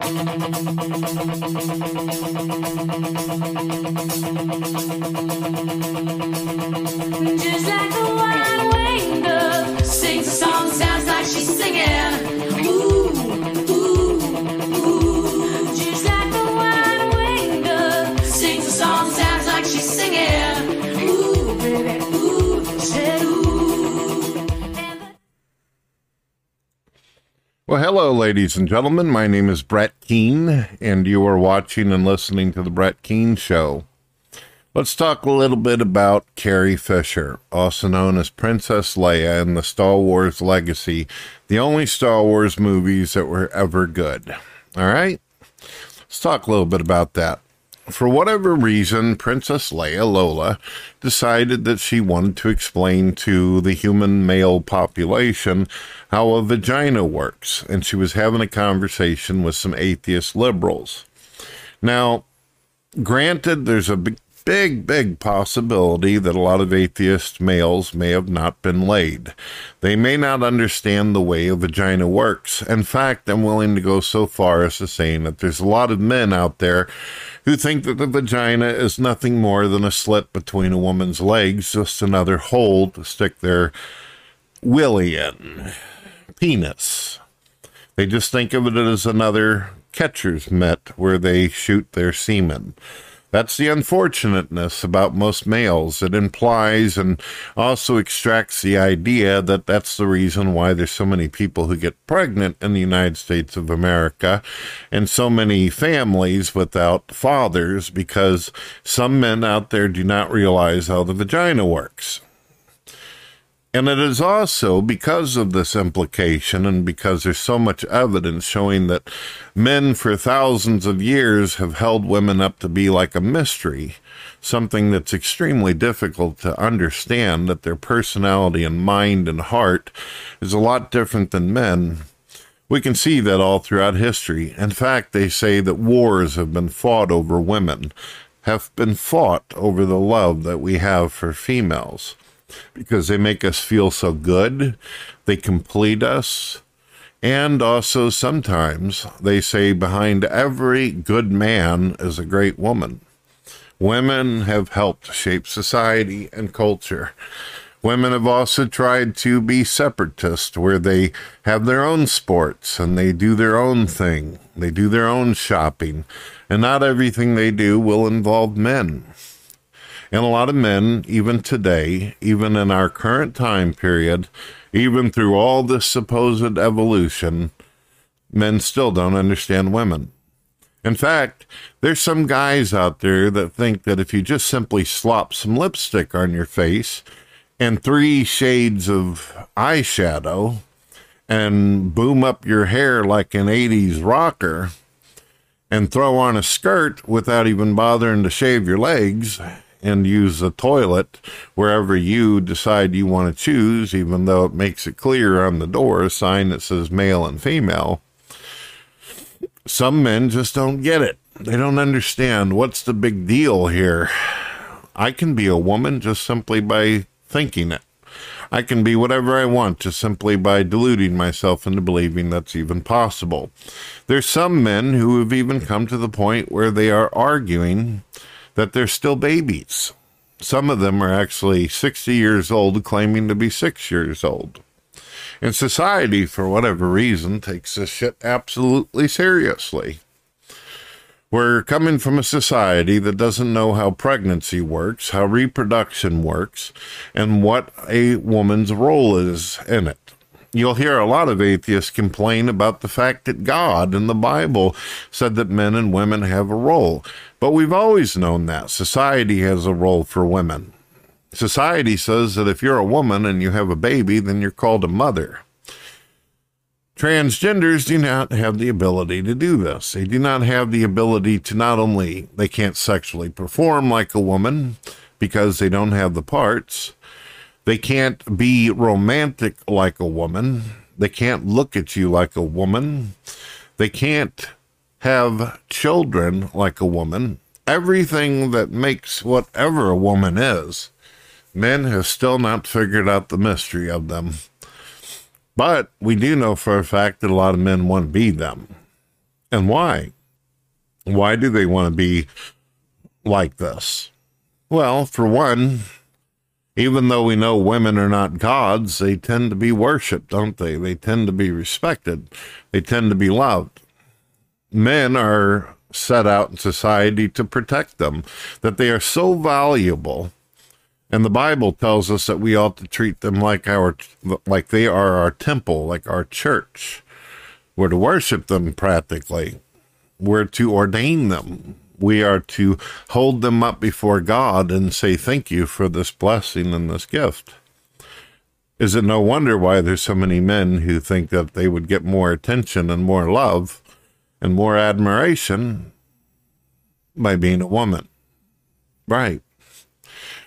Just like a winged dove sings a song, sounds like she's Well, hello, ladies and gentlemen. My name is Brett Keane, and you are watching and listening to The Brett Keane Show. Let's talk a little bit about Carrie Fisher, also known as Princess Leia in the Star Wars Legacy, the only Star Wars movies that were ever good. All right? Let's talk a little bit about that. For whatever reason, Princess Leia, Lola, decided that she wanted to explain to the human male population how a vagina works, and she was having a conversation with some atheist liberals. Now, granted, there's a big, big, big possibility that a lot of atheist males may have not been laid. They may not understand the way a vagina works. In fact, I'm willing to go so far as to saying that there's a lot of men out there who think that the vagina is nothing more than a slit between a woman's legs, just another hole to stick their willy in. Penis. They just think of it as another catcher's mitt where they shoot their semen. That's the unfortunateness about most males. It implies and also extracts the idea that that's the reason why there's so many people who get pregnant in the United States of America and so many families without fathers because some men out there do not realize how the vagina works. And it is also because of this implication and because there's so much evidence showing that men for thousands of years have held women up to be like a mystery, something that's extremely difficult to understand, that their personality and mind and heart is a lot different than men. We can see that all throughout history. In fact, they say that wars have been fought over women, have been fought over the love that we have for females because they make us feel so good. They complete us. And also, sometimes they say behind every good man is a great woman. Women have helped shape society and culture. Women have also tried to be separatist, where they have their own sports and they do their own thing. They do their own shopping. And not everything they do will involve men. And a lot of men, even today, even in our current time period, even through all this supposed evolution, men still don't understand women. In fact, there's some guys out there that think that if you just simply slop some lipstick on your face and three shades of eyeshadow and boom up your hair like an 80s rocker and throw on a skirt without even bothering to shave your legs and use the toilet wherever you decide you want to choose, even though it makes it clear on the door a sign that says male and female. Some men just don't get it. They don't understand what's the big deal here. I can be a woman just simply by thinking it. I can be whatever I want just simply by deluding myself into believing that's even possible. There's some men who have even come to the point where they are arguing that they're still babies. Some of them are actually 60 years old, claiming to be six years old. And society, for whatever reason, takes this shit absolutely seriously. We're coming from a society that doesn't know how pregnancy works, how reproduction works, and what a woman's role is in it. You'll hear a lot of atheists complain about the fact that God in the Bible said that men and women have a role. But we've always known that society has a role for women. Society says that if you're a woman and you have a baby, then you're called a mother. Transgenders do not have the ability to do this. They do not have the ability to not only they can't sexually perform like a woman because they don't have the parts. They can't be romantic like a woman. They can't look at you like a woman. They can't have children like a woman. Everything that makes whatever a woman is, men have still not figured out the mystery of them. But we do know for a fact that a lot of men want to be them. And why? Why do they want to be like this? Well, for one, even though we know women are not gods, they tend to be worshiped, don't they? They tend to be respected. They tend to be loved. Men are set out in society to protect them, that they are so valuable. And the Bible tells us that we ought to treat them like our like they are our temple, like our church. We're to worship them practically. We're to ordain them. We are to hold them up before God and say thank you for this blessing and this gift. Is it no wonder why there's so many men who think that they would get more attention and more love and more admiration by being a woman? Right.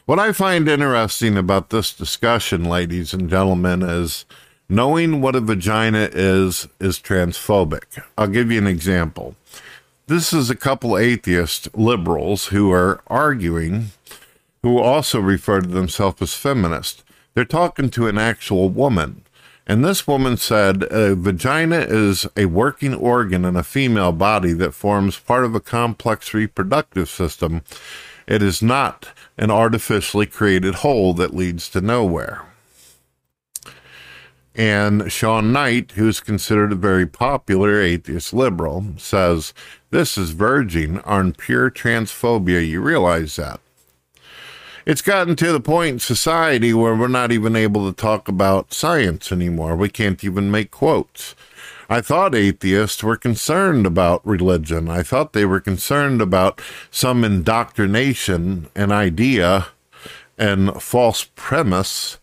What I find interesting about this discussion, ladies and gentlemen, is knowing what a vagina is is transphobic. I'll give you an example. This is a couple atheist liberals who are arguing, who also refer to themselves as feminists. They're talking to an actual woman. And this woman said a vagina is a working organ in a female body that forms part of a complex reproductive system. It is not an artificially created hole that leads to nowhere. And Sean Knight, who's considered a very popular atheist liberal, says this is verging on pure transphobia. You realize that? It's gotten to the point in society where we're not even able to talk about science anymore. We can't even make quotes. I thought atheists were concerned about religion. I thought they were concerned about some indoctrination, an idea, and false premise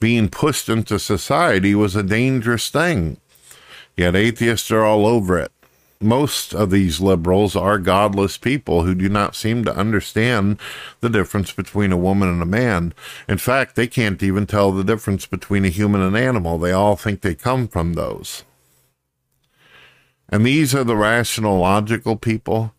being pushed into society was a dangerous thing. Yet atheists are all over it. Most of these liberals are godless people who do not seem to understand the difference between a woman and a man. In fact, they can't even tell the difference between a human and animal. They all think they come from those. And these are the rational, logical people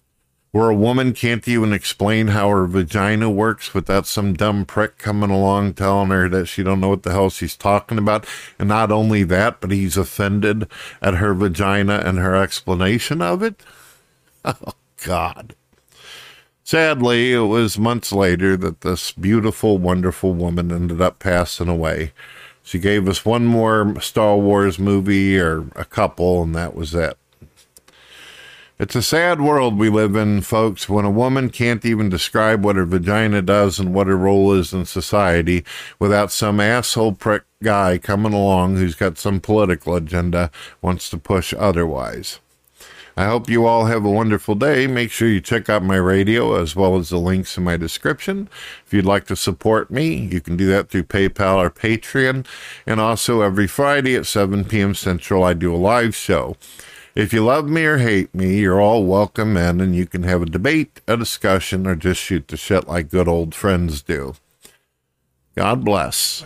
where a woman can't even explain how her vagina works without some dumb prick coming along telling her that she don't know what the hell she's talking about. And not only that, but he's offended at her vagina and her explanation of it. Oh, God. Sadly, it was months later that this beautiful, wonderful woman ended up passing away. She gave us one more Star Wars movie or a couple, and that was it. It's a sad world we live in, folks, when a woman can't even describe what her vagina does and what her role is in society without some asshole prick guy coming along who's got some political agenda wants to push otherwise. I hope you all have a wonderful day. Make sure you check out my radio as well as the links in my description. If you'd like to support me, you can do that through PayPal or Patreon. And also every Friday at 7 p.m. Central, I do a live show. If you love me or hate me, you're all welcome in and you can have a debate, a discussion, or just shoot the shit like good old friends do. God bless.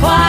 快